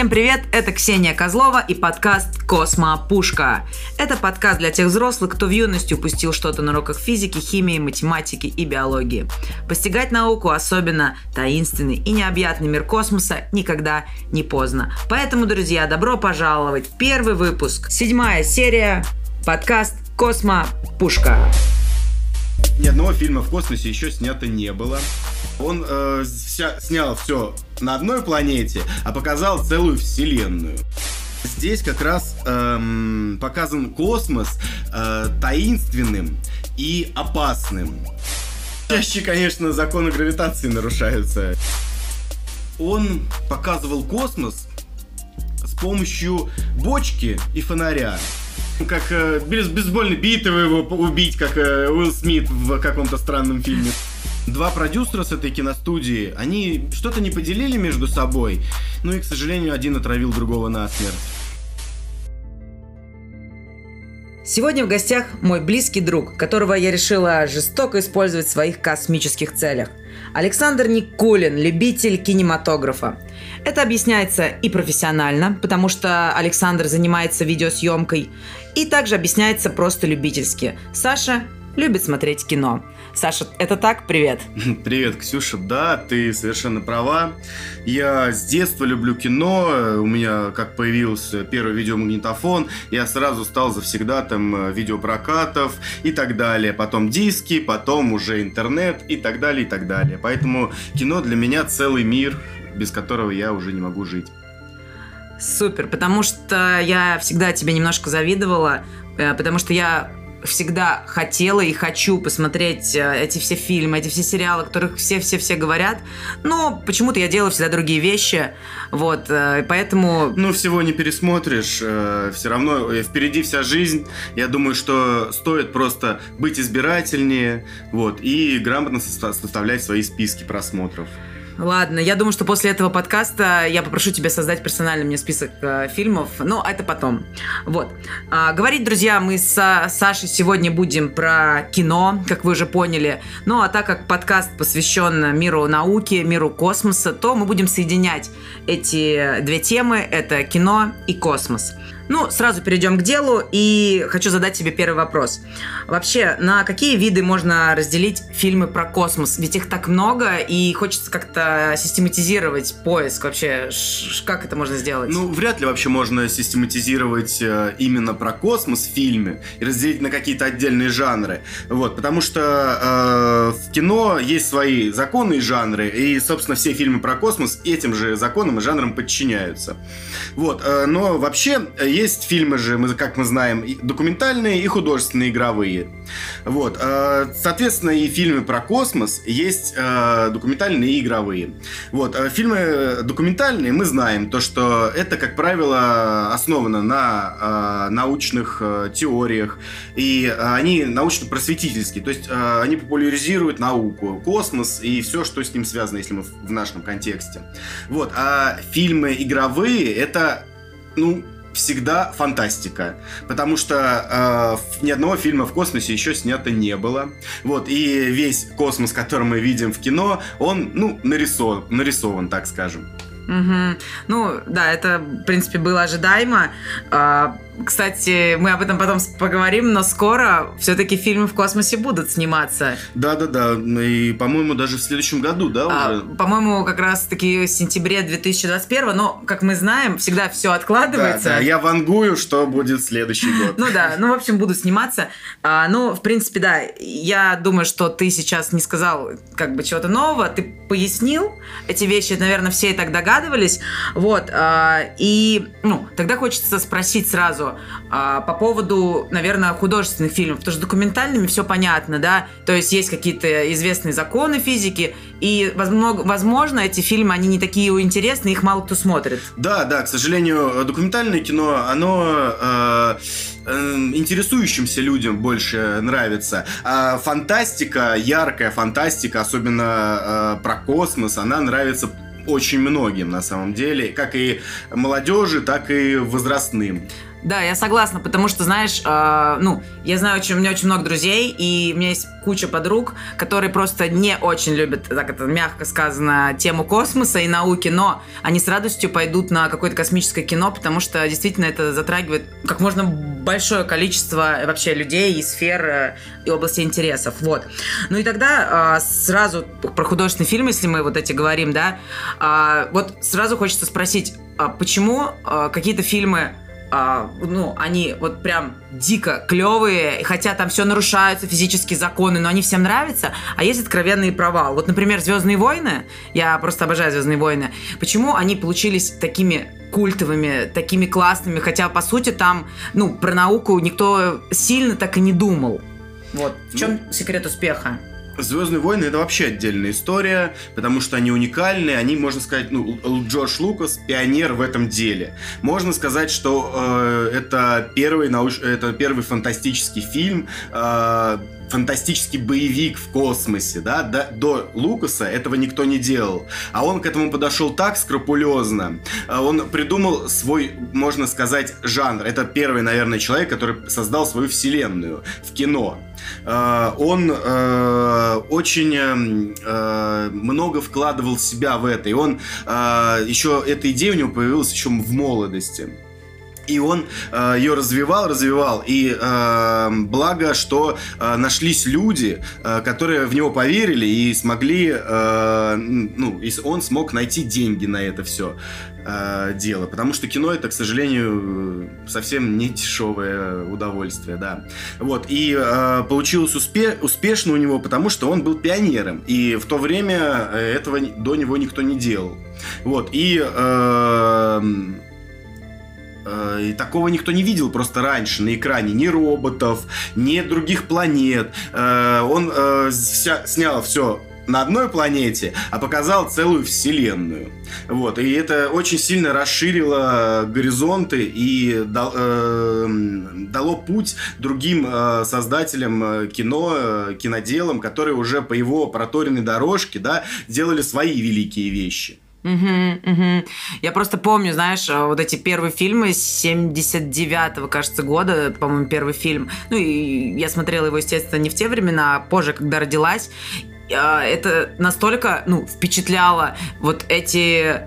Всем привет, это Ксения Козлова и подкаст «Космо Пушка». Это подкаст для тех взрослых, кто в юности упустил что-то на уроках физики, химии, математики и биологии. Постигать науку, особенно таинственный и необъятный мир космоса, никогда не поздно. Поэтому, друзья, добро пожаловать первый выпуск, седьмая серия, подкаст «Космо Пушка». Ни одного фильма в космосе еще снято не было. Он э, вся, снял все на одной планете, а показал целую вселенную. Здесь как раз эм, показан космос э, таинственным и опасным. Чаще, конечно, законы гравитации нарушаются. Он показывал космос с помощью бочки и фонаря. Как э, без бейсбольной биты его убить, как э, Уилл Смит в каком-то странном фильме. Два продюсера с этой киностудии, они что-то не поделили между собой, ну и, к сожалению, один отравил другого насмерть. Сегодня в гостях мой близкий друг, которого я решила жестоко использовать в своих космических целях. Александр Никулин, любитель кинематографа. Это объясняется и профессионально, потому что Александр занимается видеосъемкой, и также объясняется просто любительски. Саша любит смотреть кино. Саша, это так? Привет. Привет, Ксюша. Да, ты совершенно права. Я с детства люблю кино. У меня, как появился первый видеомагнитофон, я сразу стал завсегда там э, видеопрокатов и так далее. Потом диски, потом уже интернет и так далее, и так далее. Поэтому кино для меня целый мир, без которого я уже не могу жить. Супер, потому что я всегда тебе немножко завидовала, э, потому что я всегда хотела и хочу посмотреть э, эти все фильмы, эти все сериалы, о которых все-все-все говорят, но почему-то я делаю всегда другие вещи, вот, э, поэтому... Ну, всего не пересмотришь, э, все равно впереди вся жизнь, я думаю, что стоит просто быть избирательнее, вот, и грамотно составлять свои списки просмотров. Ладно, я думаю, что после этого подкаста я попрошу тебя создать персональный мне список э, фильмов, но это потом. Вот. А, говорить, друзья, мы с Сашей сегодня будем про кино, как вы уже поняли. Ну, а так как подкаст посвящен миру науки, миру космоса, то мы будем соединять эти две темы. Это кино и космос. Ну, сразу перейдем к делу и хочу задать тебе первый вопрос. Вообще, на какие виды можно разделить фильмы про космос? Ведь их так много, и хочется как-то систематизировать поиск. Вообще, как это можно сделать? Ну, вряд ли вообще можно систематизировать э, именно про космос в фильме и разделить на какие-то отдельные жанры. Вот, потому что э, в кино есть свои законы и жанры, и, собственно, все фильмы про космос этим же законам и жанрам подчиняются. Вот, э, но вообще есть фильмы же, мы, как мы знаем, документальные и художественные игровые. Вот. Э, соответственно, и фильмы про космос есть э, документальные и игровые. Вот. Э, фильмы документальные мы знаем, то, что это, как правило, основано на научных теориях, и они научно-просветительские, то есть они популяризируют науку, космос и все, что с ним связано, если мы в нашем контексте. Вот. А фильмы игровые это ну, всегда фантастика, потому что э, ни одного фильма в космосе еще снято не было. Вот, и весь космос, который мы видим в кино, он, ну, нарисован, нарисован так скажем. Угу. Ну, да, это, в принципе, было ожидаемо. А, кстати, мы об этом потом поговорим, но скоро все-таки фильмы в космосе будут сниматься. Да-да-да, и, по-моему, даже в следующем году, да, а, уже? По-моему, как раз-таки в сентябре 2021, но, как мы знаем, всегда все откладывается. Да, да, я вангую, что будет следующий год. Ну да, ну, в общем, будут сниматься. А, ну, в принципе, да, я думаю, что ты сейчас не сказал как бы чего-то нового, ты пояснил эти вещи, наверное, все и так догадывались, вот, а, и, ну, тогда хочется спросить сразу, а, по поводу, наверное, художественных фильмов, потому что документальными все понятно, да, то есть есть какие-то известные законы физики, и, возможно, эти фильмы, они не такие интересные, их мало кто смотрит. Да, да, к сожалению, документальное кино, оно э, э, интересующимся людям больше нравится. А фантастика, яркая фантастика, особенно э, про космос, она нравится очень многим на самом деле, как и молодежи, так и возрастным. Да, я согласна, потому что, знаешь, э, ну, я знаю, очень, у меня очень много друзей, и у меня есть куча подруг, которые просто не очень любят, так это мягко сказано, тему космоса и науки, но они с радостью пойдут на какое-то космическое кино, потому что действительно это затрагивает как можно большое количество вообще людей и сфер э, и области интересов. Вот. Ну и тогда э, сразу про художественный фильм, если мы вот эти говорим, да, э, вот сразу хочется спросить, э, почему э, какие-то фильмы а, ну, они вот прям дико клевые, хотя там все нарушаются, физические законы, но они всем нравятся, а есть откровенный провал. Вот, например, Звездные войны, я просто обожаю Звездные войны, почему они получились такими культовыми, такими классными, хотя, по сути, там, ну, про науку никто сильно так и не думал. Вот. В чем ну, секрет успеха? Звездные войны это вообще отдельная история, потому что они уникальные, они, можно сказать, ну, Джордж Лукас пионер в этом деле. Можно сказать, что э, это первый науч... это первый фантастический фильм. Э, фантастический боевик в космосе, да, до, до Лукаса этого никто не делал. А он к этому подошел так скрупулезно. А он придумал свой, можно сказать, жанр. Это первый, наверное, человек, который создал свою вселенную в кино. А, он э, очень э, много вкладывал себя в это. И он еще, эта идея у него появилась еще в молодости. И он э, ее развивал, развивал. И э, благо, что э, нашлись люди, э, которые в него поверили и смогли, э, ну, и он смог найти деньги на это все э, дело. Потому что кино это, к сожалению, совсем не дешевое удовольствие, да. Вот. И э, получилось успе успешно у него, потому что он был пионером. И в то время э, этого до него никто не делал. Вот. И э, и такого никто не видел просто раньше на экране. Ни роботов, ни других планет. Э, он э, снял все на одной планете, а показал целую вселенную. Вот, и это очень сильно расширило горизонты и дал, э, дало путь другим э, создателям кино, э, киноделам, которые уже по его проторенной дорожке, да, делали свои великие вещи. Угу, угу. Я просто помню, знаешь, э, вот эти первые фильмы 79-го, кажется, года, по-моему, первый фильм. Ну, и я смотрела его, естественно, не в те времена, а позже, когда родилась э, это настолько, ну, впечатляло вот эти,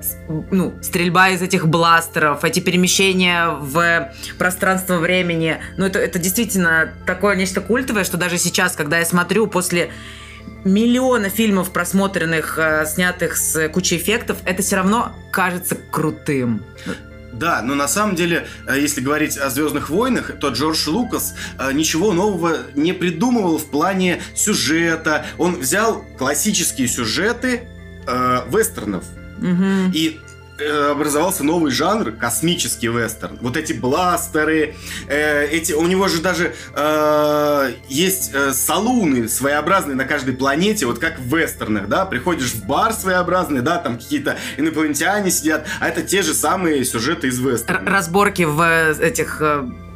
ну, стрельба из этих бластеров, эти перемещения в пространство времени. Ну, это, это действительно такое нечто культовое, что даже сейчас, когда я смотрю после миллиона фильмов просмотренных, э, снятых с кучей эффектов, это все равно кажется крутым. Да, но на самом деле, э, если говорить о Звездных войнах, то Джордж Лукас э, ничего нового не придумывал в плане сюжета. Он взял классические сюжеты э, вестернов. Угу. И образовался новый жанр космический вестерн. Вот эти бластеры, э, эти, у него же даже э, есть э, салуны своеобразные на каждой планете, вот как в вестернах, да, приходишь в бар своеобразный, да, там какие-то инопланетяне сидят, а это те же самые сюжеты из вестерна. Разборки в э, этих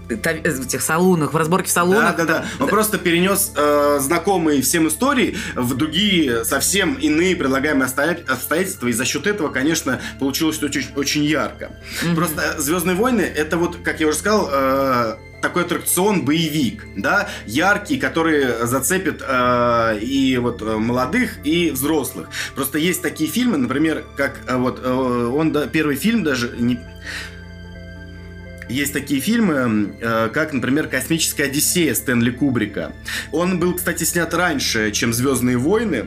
в этих салунах, в разборке в салунах. Да, да, да. Он просто перенес э, знакомые всем истории в другие совсем иные предлагаемые обстоятельства, и за счет этого, конечно, получилось очень, очень ярко. Mm-hmm. Просто Звездные войны это вот, как я уже сказал, э, такой аттракцион боевик, да, яркий, который зацепит э, и вот э, молодых, и взрослых. Просто есть такие фильмы, например, как э, вот э, он да, первый фильм даже не есть такие фильмы, э, как, например, «Космическая Одиссея» Стэнли Кубрика. Он был, кстати, снят раньше, чем «Звездные войны»,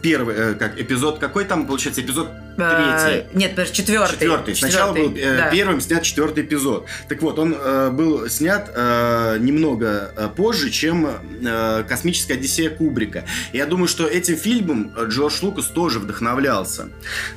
первый, э, как эпизод, какой там получается эпизод а, третий? нет, четвертый. Четвертый. Сначала был э, да. первым снят четвертый эпизод. Так вот, он э, был снят э, немного э, позже, чем э, «Космическая Одиссея» Кубрика. Я думаю, что этим фильмом Джордж Лукас тоже вдохновлялся.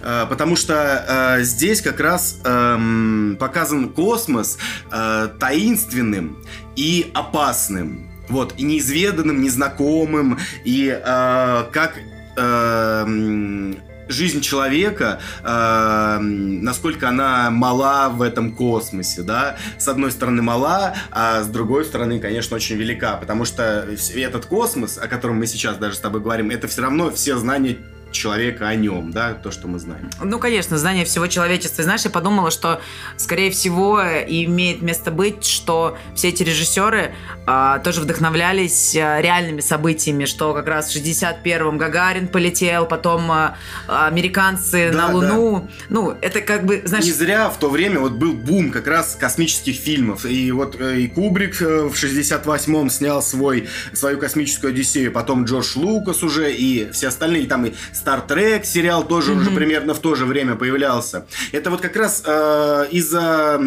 Э, потому что э, здесь как раз э, показан космос э, таинственным и опасным. Вот, и неизведанным, незнакомым, и э, как э, жизнь человека, э, насколько она мала в этом космосе, да, с одной стороны мала, а с другой стороны, конечно, очень велика, потому что этот космос, о котором мы сейчас даже с тобой говорим, это все равно все знания человека о нем, да, то, что мы знаем. Ну, конечно, знание всего человечества. И знаешь, я подумала, что, скорее всего, имеет место быть, что все эти режиссеры а, тоже вдохновлялись а, реальными событиями, что как раз в 61-м Гагарин полетел, потом а, американцы Да, на Луну. Ну, это как бы, знаешь... Не зря в то время вот был бум как раз космических фильмов. И вот э, и Кубрик э, в 68-м снял свой, свою космическую Одиссею, потом Джордж Лукас уже, и все остальные, там и Star Trek сериал тоже уже примерно в то же время появлялся. Это вот как раз э, из-за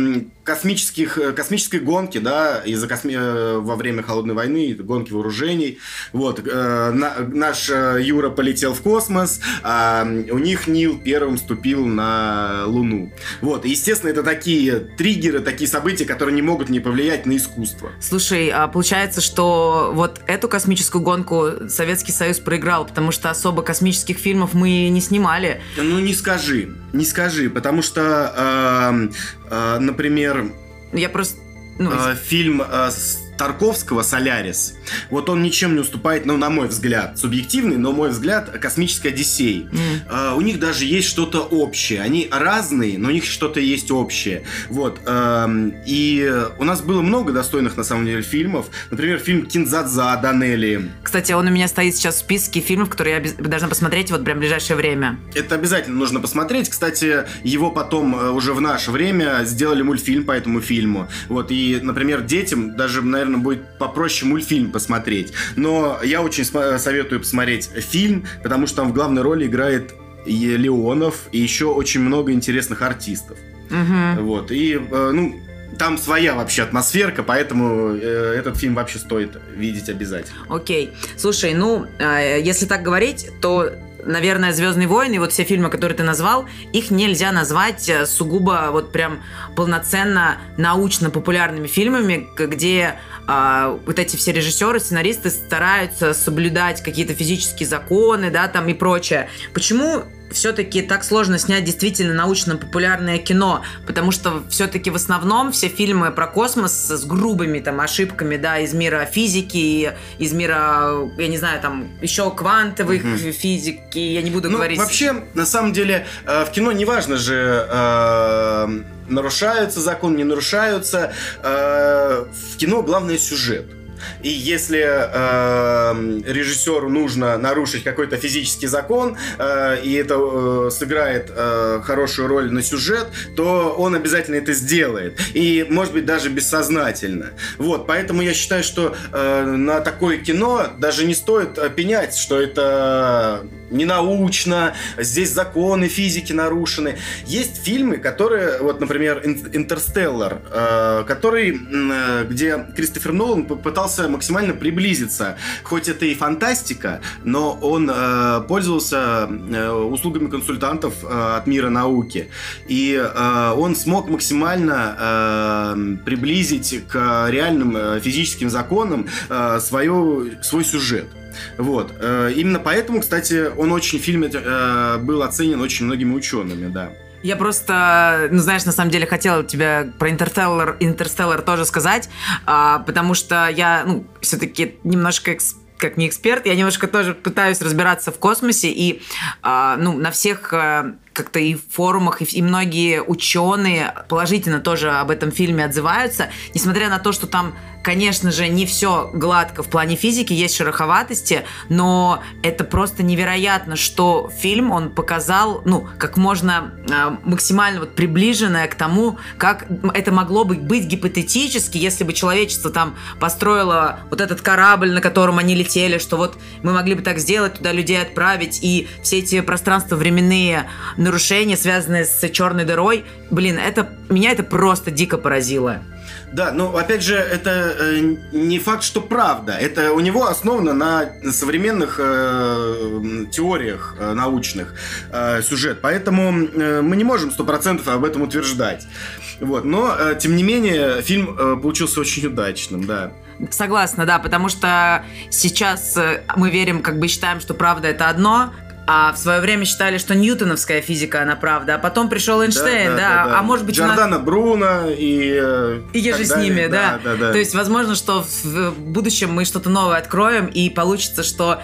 космических, э, космической гонки, да, из-за косми... э, во время Холодной войны, гонки вооружений. Вот, э, на- наш э, Юра полетел в космос, а у них Нил первым ступил на Луну. Вот, и, естественно, это такие триггеры, такие события, которые не могут не повлиять на искусство. Слушай, а получается, что вот эту космическую гонку Советский Союз проиграл, потому что особо космических фильмов мы не снимали. Ну, не скажи, не скажи, потому что, эм, э, например, Я просто... Ну, э, фильм э, с Тарковского «Солярис», вот он ничем не уступает, ну, на мой взгляд, субъективный, но мой взгляд, «Космической Одиссей». м. Э, у них даже есть что-то общее. Они разные, но у них что-то есть общее. Вот. эм, и у нас было много достойных, на самом деле, фильмов. Например, фильм «Кинзадза» Данелли. Кстати, он у меня стоит сейчас в списке фильмов, которые я должна посмотреть вот прям в ближайшее время. Это обязательно нужно посмотреть. Кстати, его потом э, уже в наше время сделали мультфильм по этому фильму. Вот, и, например, детям даже, наверное, будет попроще мультфильм посмотреть. Но я очень советую посмотреть фильм, потому что там в главной роли играет и Леонов и еще очень много интересных артистов. Мгм. Вот, и, э, ну, там своя вообще атмосферка, поэтому э, этот фильм вообще стоит видеть обязательно. Окей. Слушай, ну, э, если так говорить, то наверное, Звездные войны, вот все фильмы, которые ты назвал, их нельзя назвать э, сугубо вот прям полноценно научно-популярными фильмами, где а, вот эти все режиссеры, сценаристы стараются соблюдать какие-то физические законы, да, там и прочее. Почему все-таки так сложно снять действительно научно-популярное кино, потому что все-таки в основном все фильмы про космос с грубыми там ошибками, да, из мира физики, из мира, я не знаю, там еще квантовых Мгм. физики, я не буду Ну, говорить. вообще, на самом деле, э, в кино неважно же, э, нарушаются законы, не нарушаются. Э, в кино главное сюжет. И если э, режиссеру нужно нарушить какой-то физический закон, э, и это э, сыграет э, хорошую роль на сюжет, то он обязательно это сделает. И, может быть, даже бессознательно. Вот, поэтому я считаю, что э, на такое кино даже не стоит э, пенять, что это не научно, здесь законы физики нарушены. Есть фильмы, которые, вот, например, «Ин- «Интерстеллар», э, который, э, где Кристофер Нолан попытался максимально приблизиться. Хоть это и фантастика, но он э, пользовался э, услугами консультантов э, от мира науки. И э, он смог максимально э, приблизить к реальным э, физическим законам э, свою, свой сюжет. Вот. Э, Именно поэтому, кстати, он очень в фильме э, был оценен очень многими учеными, да. Я просто, ну знаешь, на самом деле хотела тебе про Интерстеллар, Интерстеллар тоже сказать, а, потому что я, ну, все-таки немножко как не эксперт, я немножко тоже пытаюсь разбираться в космосе, и, а, ну, на всех а, как-то и форумах, и, и многие ученые положительно тоже об этом фильме отзываются, несмотря на то, что там, конечно же, не все гладко в плане физики, есть шероховатости, но это просто невероятно, что фильм, он показал, ну, как можно а, максимально вот приближенное к тому, как это могло бы быть гипотетически, если бы человечество там построило вот этот корабль, на котором они летели, что вот мы могли бы так сделать, туда людей отправить, и все эти пространство-временные нарушения, связанные с черной дырой, блин, это меня это просто дико поразило. Да, но опять же, это э, не факт, что правда. Это у него основано на современных э, теориях э, научных э, сюжет. Поэтому э, мы не можем сто процентов об этом утверждать. Вот. Но, э, тем не менее, фильм э, получился очень удачным, да. Согласна, да, потому что сейчас э, мы верим, как бы считаем, что правда это одно, а в свое время считали, что ньютоновская физика, она правда, а потом пришел Эйнштейн, да, а может быть... Джордана Бруно и... э, И я так же с далее. ними, да. да, да. То есть, возможно, что в будущем мы что-то новое откроем, и получится, что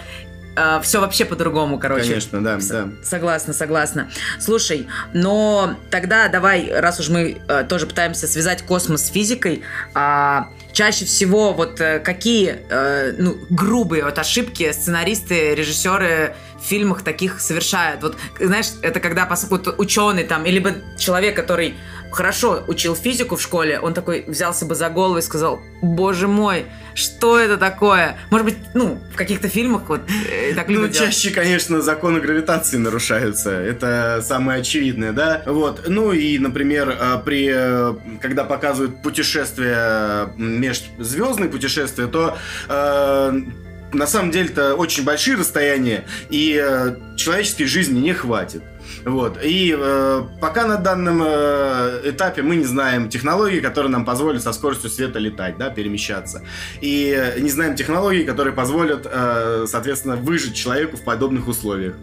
э, все вообще по-другому, короче. Конечно, да, С- да. Согласна, согласна. Слушай, но тогда давай, раз уж мы э, тоже пытаемся связать космос с физикой, а, чаще всего вот э, какие э, ну, грубые вот ошибки сценаристы, режиссеры в фильмах таких совершают? Вот, знаешь, это когда пос- вот ученый там, или человек, который хорошо учил физику в школе, он такой взялся бы за голову и сказал, боже мой, что это такое? Может быть, ну, в каких-то фильмах вот э, так Ну, любят делать. чаще, конечно, законы гравитации нарушаются. Это самое очевидное, да? Вот. Ну и, например, э, при, э, когда показывают путешествия, межзвездные путешествия, то э, на самом деле это очень большие расстояния, и э, человеческой жизни не хватит. Вот. И э, пока на данном э, этапе мы не знаем технологии, которые нам позволят со скоростью света летать, да, перемещаться. И не знаем технологий, которые позволят, э, соответственно, выжить человеку в подобных условиях.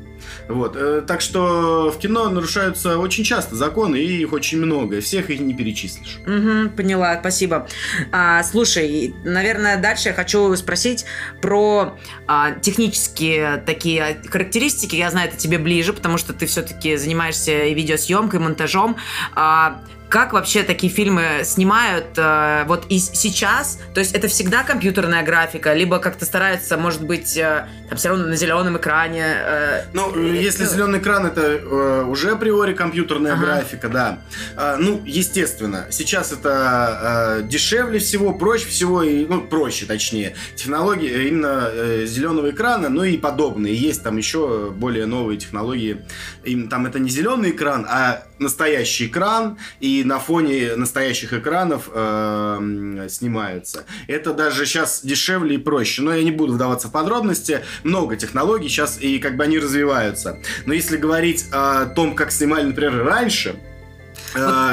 Вот. э, Так что в кино нарушаются очень часто законы, и их очень много, всех их не перечислишь. Мгм, поняла, спасибо. А, слушай, наверное, дальше я хочу спросить про а, технические такие характеристики. Я знаю, это тебе ближе, потому что ты все-таки занимаешься и видеосъемкой, и монтажом. А, как вообще такие фильмы снимают э, вот и сейчас? То есть это всегда компьютерная графика, либо как-то стараются, может быть, э, там все равно на зеленом экране. э, Ну, э, если э, зеленый экран, это э, уже априори компьютерная Ага. графика, да. А, ну, естественно, сейчас это э, дешевле всего, проще всего, и, ну, проще, точнее, технологии э, именно э, зеленого экрана, ну и подобные. Есть там еще более новые технологии. Им, там это не зеленый экран, а настоящий экран, и на фоне настоящих экранов э, снимаются. Это даже сейчас дешевле и проще. Но я не буду вдаваться в подробности. Много технологий сейчас, и как бы они развиваются. Но если говорить о том, как снимали, например, раньше,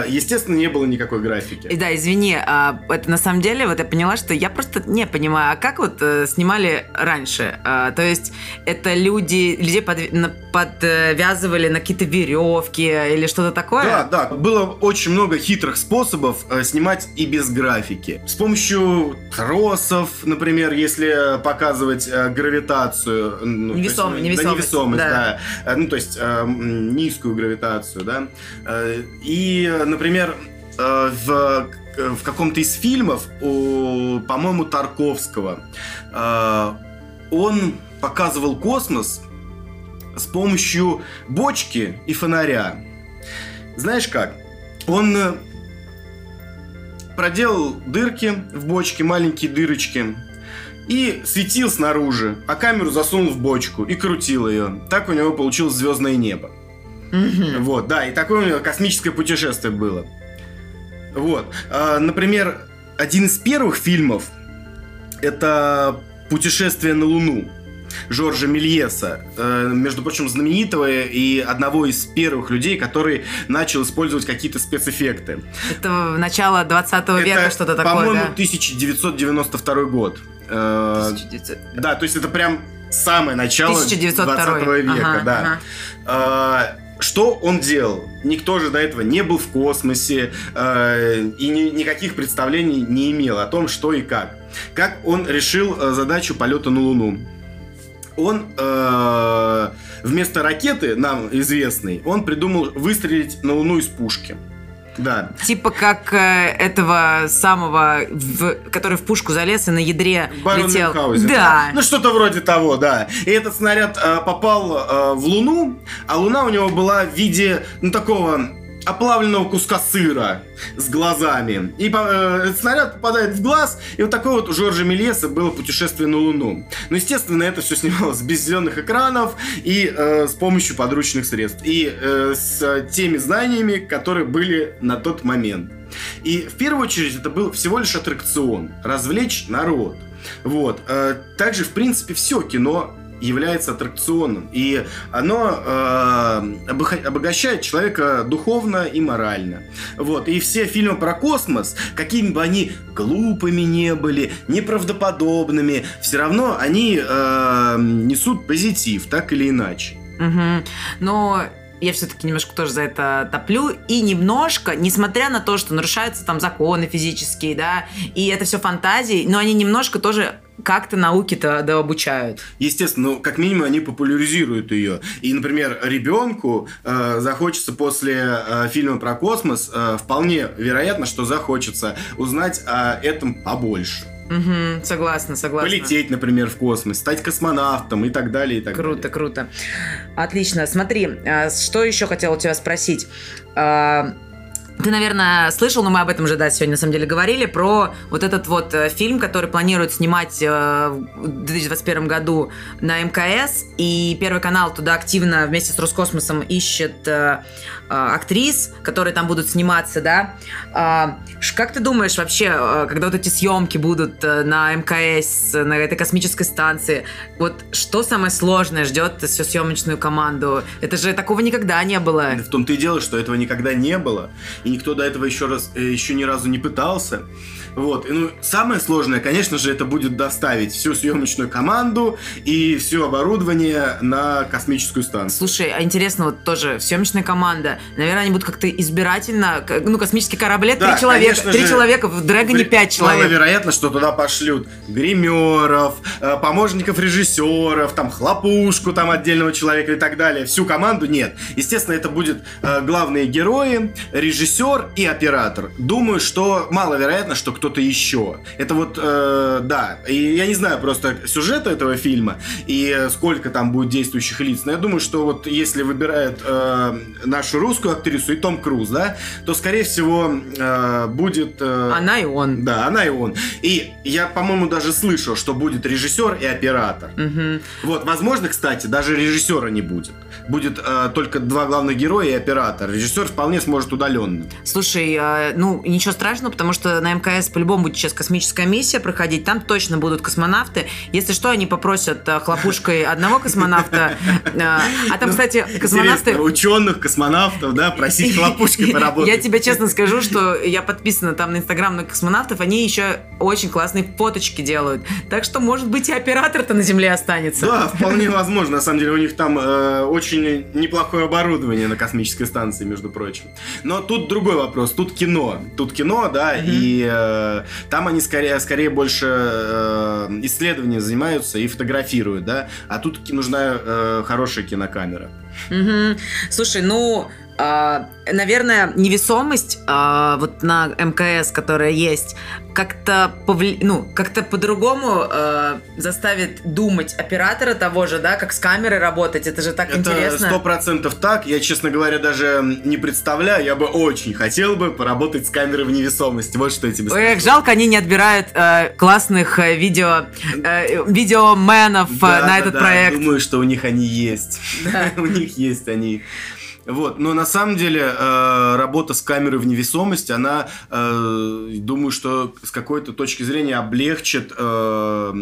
естественно, не было никакой графики. И Да, извини, а, это на самом деле, вот я поняла, что я просто не понимаю, а как вот э, снимали раньше? А, то есть это люди, людей подвязывали на какие-то веревки или что-то такое? Да, да, было очень много хитрых способов э, снимать и без графики. С помощью тросов, например, если показывать э, гравитацию. ну, то есть, ну, невесомость, Да, невесомость, да. да. Э, Ну, то есть э, м, низкую гравитацию, да. Э, И, например, э, в в каком-то из фильмов, по-моему, Тарковского, э, он показывал космос с помощью бочки и фонаря. Знаешь как? Он э, проделал дырки в бочке, маленькие дырочки, и светил снаружи, а камеру засунул в бочку и крутил ее. Так у него получилось звездное небо. Вот, да, и такое у него космическое путешествие было. Вот. А, например, один из первых фильмов это «Путешествие на Луну» Жоржа Мельеса, э, между прочим, знаменитого и одного из первых людей, который начал использовать какие-то спецэффекты. Это начало 20 века, Это, что-то такое, по-моему, да? 1992 год. Э, 1900. да, то есть это прям самое начало 1902. 20 века, Ага, да. ага. Что он делал? Никто же до этого не был в космосе э, и ни- никаких представлений не имел о том, что и как. Как он решил э, задачу полета на Луну? Он э, вместо ракеты, нам известной, он придумал выстрелить на Луну из пушки. Да. Типа как э, этого самого, в- который в пушку залез и на ядре Барон летел. Мюнхгаузен, Да. Ну, что-то вроде того, да. И этот снаряд э, попал э, в Луну, а Луна у него была в виде, ну, такого оплавленного куска сыра с глазами. И э, снаряд попадает в глаз, и вот такое вот у Жоржа Мельеса было путешествие на Луну. Ну, естественно, это все снималось без зеленых экранов и э, с помощью подручных средств. И э, с теми знаниями, которые были на тот момент. И в первую очередь это был всего лишь аттракцион, развлечь народ. Вот. Э, Также, в принципе, все кино является аттракционом. И оно э, обога- обогащает человека духовно и морально. Вот. И все фильмы про космос, какими бы они глупыми не были, неправдоподобными, все равно они э, несут позитив, так или иначе. Мгм. Но я все-таки немножко тоже за это топлю. И немножко, несмотря на то, что нарушаются там законы физические, да, и это все фантазии, но они немножко тоже как-то науки-то да, обучают. Естественно, ну, как минимум они популяризируют ее. И, например, ребенку э, захочется после э, фильма про космос, э, вполне вероятно, что захочется узнать о этом побольше. Угу, согласна, согласна. Полететь, например, в космос, стать космонавтом и так далее, и так круто, далее. Круто, круто. Отлично. Смотри, а, что еще хотела у тебя спросить? А, ты, наверное, слышал, но мы об этом уже, да, сегодня на самом деле говорили, про вот этот вот э, фильм, который планируют снимать э, в 2021 году на МКС, и Первый канал туда активно вместе с Роскосмосом ищет э, актрис, которые там будут сниматься, да. А, как ты думаешь вообще, когда вот эти съемки будут на МКС, на этой космической станции, вот что самое сложное ждет всю съемочную команду? Это же такого никогда не было. В том-то и дело, что этого никогда не было и никто до этого еще раз, э, еще ни разу не пытался. Вот. И, ну, самое сложное, конечно же, это будет доставить всю съемочную команду и все оборудование на космическую станцию. Слушай, а интересно, вот тоже съемочная команда, наверное, они будут как-то избирательно, ну, космический кораблет, да, три человека, три же, человека, в Дрэгоне пять человек. Маловероятно, что туда пошлют гримеров, э, помощников режиссеров, там, хлопушку там отдельного человека и так далее. Всю команду нет. Естественно, это будет э, главные герои, режиссер и оператор. Думаю, что маловероятно, что кто кто-то еще. Это вот, э, да, и я не знаю просто сюжета этого фильма и сколько там будет действующих лиц, но я думаю, что вот если выбирают э, нашу русскую актрису и Том Круз, да, то, скорее всего, э, будет... Э, она и он. Да, она и он. И я, по-моему, даже слышал, что будет режиссер и оператор. Угу. Вот, возможно, кстати, даже режиссера не будет. Будет э, только два главных героя и оператор. Режиссер вполне сможет удаленно. Слушай, э, ну, ничего страшного, потому что на МКС по-любому будет сейчас космическая миссия проходить, там точно будут космонавты. Если что, они попросят э, хлопушкой одного космонавта. Э, а там, ну, кстати, космонавты... Ученых, космонавтов, да, просить хлопушкой поработать. Я тебе честно скажу, что я подписана там на инстаграм на космонавтов, они еще очень классные фоточки делают. Так что, может быть, и оператор-то на Земле останется. Да, вполне возможно. На самом деле, у них там э, очень неплохое оборудование на космической станции, между прочим. Но тут другой вопрос. Тут кино. Тут кино, да, и там они скорее, скорее больше э, исследованием занимаются и фотографируют, да, а тут нужна э, хорошая кинокамера. Угу. Слушай, ну, наверное, невесомость а, вот на МКС, которая есть, как-то повли... ну, как-то по-другому а, заставит думать оператора того же, да, как с камерой работать. Это же так Это интересно. Сто процентов так. Я, честно говоря, даже не представляю. Я бы очень хотел бы поработать с камерой в невесомости. Вот что я тебе скажу. Эх, жалко, они не отбирают э, классных э, видео э, видеоменов э, да, на да, этот да. проект. Думаю, что у них они есть. Да. у них есть они. Вот, но на самом деле э, работа с камерой в невесомости, она, э, думаю, что с какой-то точки зрения облегчит э,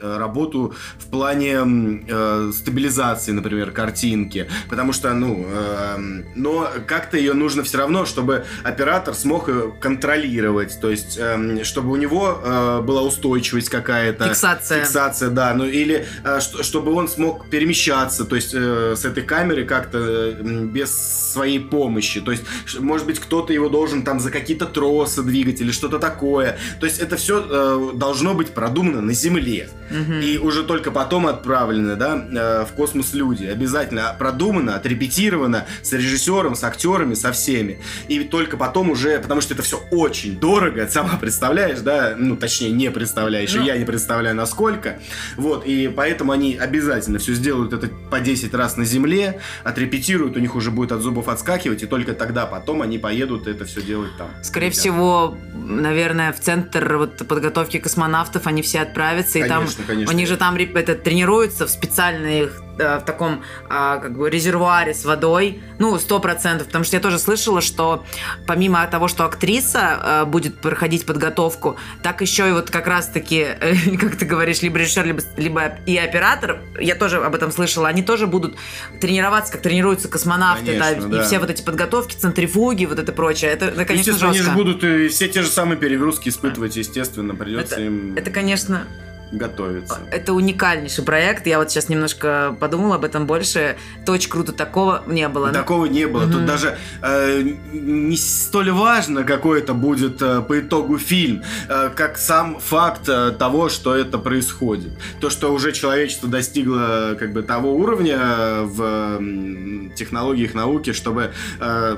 э, работу в плане э, стабилизации, например, картинки, потому что, ну, э, но как-то ее нужно все равно, чтобы оператор смог контролировать, то есть, э, чтобы у него э, была устойчивость какая-то. Фиксация. Фиксация, да, ну или э, чтобы он смог перемещаться, то есть э, с этой камеры как-то э, без своей помощи. То есть, может быть, кто-то его должен там за какие-то тросы двигать или что-то такое. То есть, это все э, должно быть продумано на Земле. Угу. И уже только потом отправлены, да, э, в космос люди. Обязательно продумано, отрепетировано с режиссером, с актерами, со всеми. И только потом уже, потому что это все очень дорого, сама представляешь, да, ну, точнее, не представляешь, ну. я не представляю, насколько. Вот, и поэтому они обязательно все сделают это по 10 раз на Земле, отрепетируют, у них уже будет от зубов отскакивать, и только тогда потом они поедут это все делать там. Скорее ребята. всего, наверное, в центр вот подготовки космонавтов они все отправятся, конечно, и там конечно. они же там это, тренируются в специальных Э, в таком а, как бы резервуаре с водой, ну, сто процентов, потому что я тоже слышала, что помимо того, что актриса а, будет проходить подготовку, так еще и вот как раз-таки, э, как ты говоришь, либо режиссер, либо, либо и оператор, я тоже об этом слышала, они тоже будут тренироваться, как тренируются космонавты, конечно, да, да, и все вот эти подготовки, центрифуги, вот это прочее, это, это конечно, естественно, жестко. они же будут все те же самые перегрузки испытывать, естественно, придется это, им... Это, конечно, готовится. Это уникальнейший проект. Я вот сейчас немножко подумала об этом больше. Это очень круто. Такого не было. Такого не было. Тут даже э, не столь важно, какой это будет э, по итогу фильм, э, как сам факт э, того, что это происходит. То, что уже человечество достигло как бы того уровня э, в э, технологиях науки, чтобы э,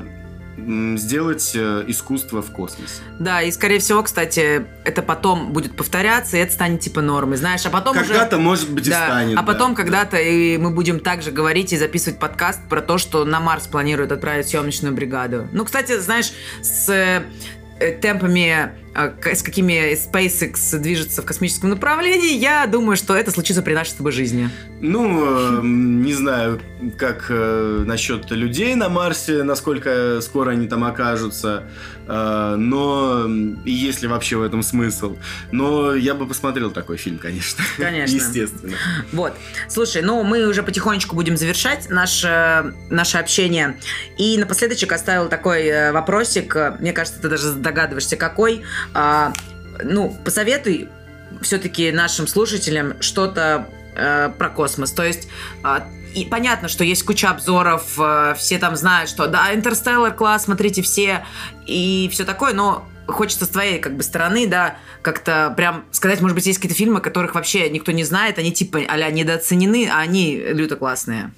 сделать э, искусство в космосе. Да, и скорее всего, кстати, это потом будет повторяться, и это станет типа нормой, знаешь, а потом когда-то может быть да, и станет. А потом да, когда-то да. и мы будем также говорить и записывать подкаст про то, что на Марс планируют отправить съемочную бригаду. Ну, кстати, знаешь, с э, темпами с какими SpaceX движется в космическом направлении, я думаю, что это случится при нашей с тобой жизни. Ну, не знаю, как э, насчет людей на Марсе, насколько скоро они там окажутся, э, но есть ли вообще в этом смысл. Но я бы посмотрел такой фильм, конечно. Конечно. Естественно. Вот. Слушай, ну мы уже потихонечку будем завершать наше, наше общение. И напоследочек оставил такой э, вопросик. Мне кажется, ты даже догадываешься, какой а, ну, посоветуй все-таки нашим слушателям что-то э, про космос. То есть э, и понятно, что есть куча обзоров, э, все там знают, что да, Интерстеллар класс, смотрите все и все такое, но хочется с твоей как бы стороны, да, как-то прям сказать, может быть, есть какие-то фильмы, которых вообще никто не знает, они типа а недооценены, а они люто классные.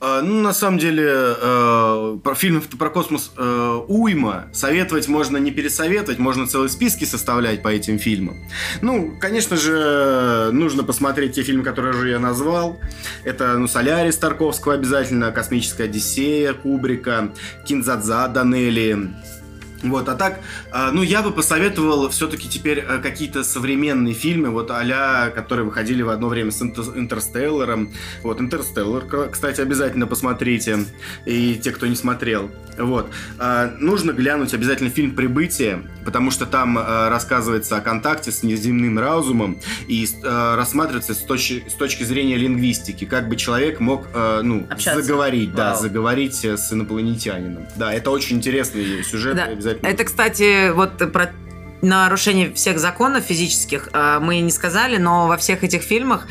А, ну, на самом деле, э, фильмов про космос э, уйма. Советовать можно не пересоветовать, можно целые списки составлять по этим фильмам. Ну, конечно же, нужно посмотреть те фильмы, которые уже я назвал. Это, ну, «Солярис» Тарковского обязательно, «Космическая Одиссея» Кубрика, «Кинзадза» Данелли, вот, а так, а, ну, я бы посоветовал все-таки теперь э, какие-то современные фильмы, вот а которые выходили в одно время с Интерстелларом. Вот, Интерстеллар, кстати, обязательно посмотрите, и те, кто не смотрел. Вот. А, нужно глянуть обязательно фильм «Прибытие», потому что там рассказывается о контакте с неземным разумом и рассматривается с точки, с точки зрения лингвистики, как бы человек мог, ну, Общаться. заговорить, Вау. да, заговорить с инопланетянином. Да, это очень интересный сюжет, Да. Обязательно. Это, кстати, вот про нарушение всех законов физических э, мы не сказали, но во всех этих фильмах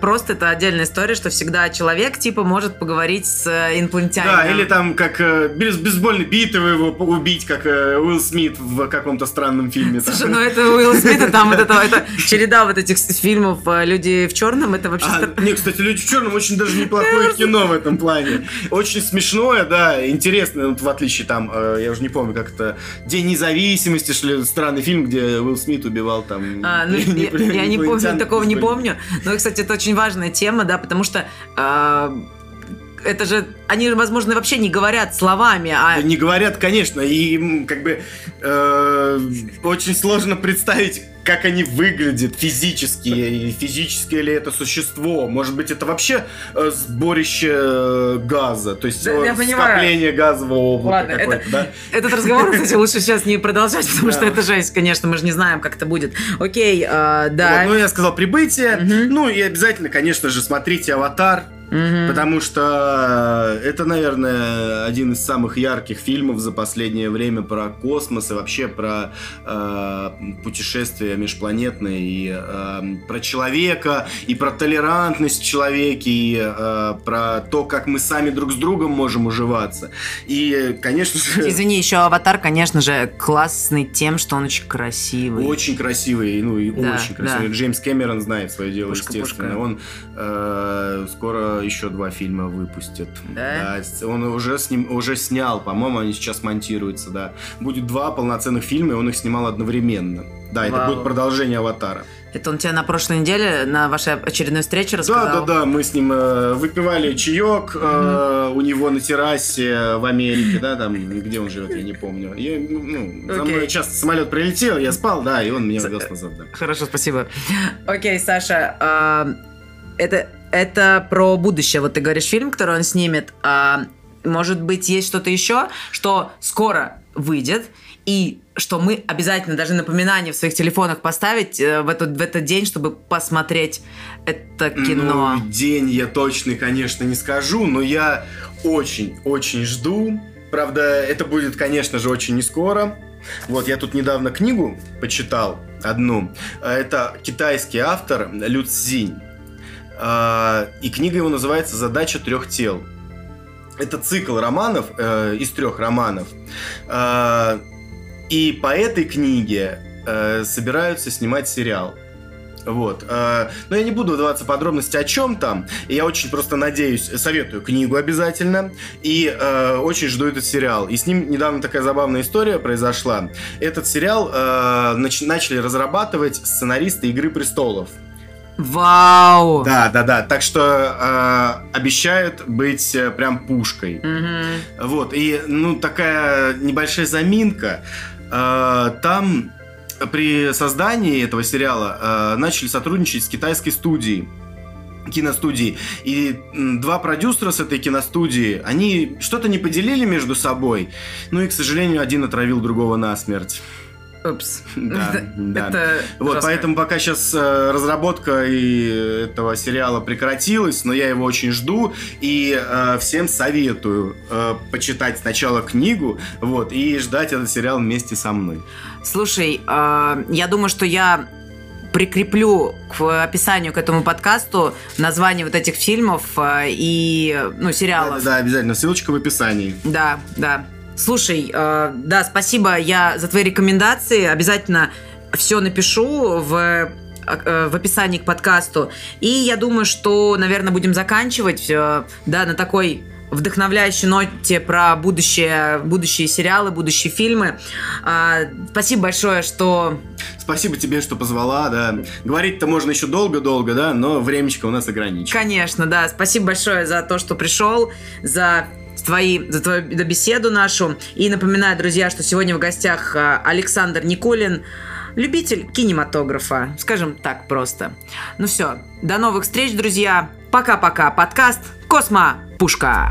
просто это отдельная история, что всегда человек типа может поговорить с э, инопланетянином. Да, или там как э, без, бейсбольной битвы его убить, как э, Уилл Смит в каком-то странном фильме. Слушай, ну это Уилл Смит, там вот это, это череда вот этих фильмов э, «Люди в черном», это вообще... А, не, кстати, «Люди в черном» очень даже неплохое кино в этом плане. Очень смешное, да, интересное, вот в отличие там, э, я уже не помню, как это, «День независимости», что ли, странный фильм, где Уилл Смит убивал там... А, ну, я, я не помню, такого не помню. Но, кстати, это очень важная тема, да, потому что а, это же, они, возможно, вообще не говорят словами, а... Не говорят, конечно, и как бы э, очень сложно представить, как они выглядят физически, и физическое ли это существо. Может быть, это вообще э, сборище э, газа, то есть Да, э, понимаю. скопление газового облака Ладно, какое-то, да? Этот разговор, кстати, лучше сейчас не продолжать, потому что это жесть, конечно, мы же не знаем, как это будет. Окей, а, да. Ну, я сказал прибытие. Ну, и обязательно, конечно же, смотрите «Аватар», Мгм. Потому что это, наверное, один из самых ярких фильмов за последнее время про космос и вообще про э, путешествия межпланетные, и э, про человека, и про толерантность в человеке, и э, про то, как мы сами друг с другом можем уживаться. И, конечно же, Извини, еще аватар, конечно же, классный тем, что он очень красивый. очень красивый, ну и Да, очень красивый. да. Джеймс Кэмерон знает свое дело, Пушка, естественно. пушка. Он э, скоро еще два фильма выпустит. Да? с- он уже, с ним, уже снял, по-моему, они сейчас монтируются, да. Будет два полноценных фильма, и он их снимал одновременно. Да, это Вау. будет продолжение «Аватара». Это он тебе на прошлой неделе, на вашей очередной встрече Да, рассказал? да, да, мы с ним э, выпивали чаек э, у него на террасе в Америке, да, там, где он живет, я не помню. И, ну, за мной часто самолет прилетел, я спал, да, и он меня вез назад, да. Хорошо, спасибо. Окей, Саша, а, это, это про будущее. Вот ты говоришь фильм, который он снимет. а, может быть, есть что-то еще, что скоро выйдет, и что мы обязательно даже напоминание в своих телефонах поставить э, в, этот, в этот день, чтобы посмотреть это кино. Ну, день я точный, конечно, не скажу, но я очень-очень жду. Правда, это будет, конечно же, очень не скоро. Вот, я тут недавно книгу почитал одну. Это китайский автор Лю Цзинь. А, и книга его называется «Задача трех тел». Это цикл романов, э, из трех романов. Э, и по этой книге э, собираются снимать сериал. Вот. Э, но я не буду вдаваться в подробности о чем там. Я очень просто надеюсь, советую книгу обязательно. И э, очень жду этот сериал. И с ним недавно такая забавная история произошла. Этот сериал э, нач- начали разрабатывать сценаристы Игры престолов. Вау! Да, да, да. Так что э, обещают быть э, прям пушкой. Мгм. Вот. И, ну, такая небольшая заминка. Э, там при создании этого сериала э, начали сотрудничать с китайской студией киностудии. И два продюсера с этой киностудии, они что-то не поделили между собой. Ну и, к сожалению, один отравил другого насмерть. Упс. Да, да. Это Вот, жестко. поэтому пока сейчас разработка и этого сериала прекратилась, но я его очень жду и э, всем советую э, почитать сначала книгу, вот, и ждать этот сериал вместе со мной. Слушай, э, я думаю, что я прикреплю к описанию к этому подкасту название вот этих фильмов э, и, ну, Да, сериалов. да, обязательно. Ссылочка в описании. Да, да. Слушай, э, да, спасибо я за твои рекомендации. Обязательно все напишу в э, в описании к подкасту. И я думаю, что, наверное, будем заканчивать, э, да, на такой вдохновляющей ноте про будущее, будущие сериалы, будущие фильмы. А, Спасибо большое, что Спасибо тебе, что позвала, да. Говорить-то можно еще долго-долго, да, но времечко у нас ограничено. Конечно, да. Спасибо большое за то, что пришел, за твои, за твою беседу нашу. И напоминаю, друзья, что сегодня в гостях а, Александр Никулин, любитель кинематографа, скажем так просто. Ну все, до новых встреч, друзья. Пока-пока. Подкаст Космо Пушка.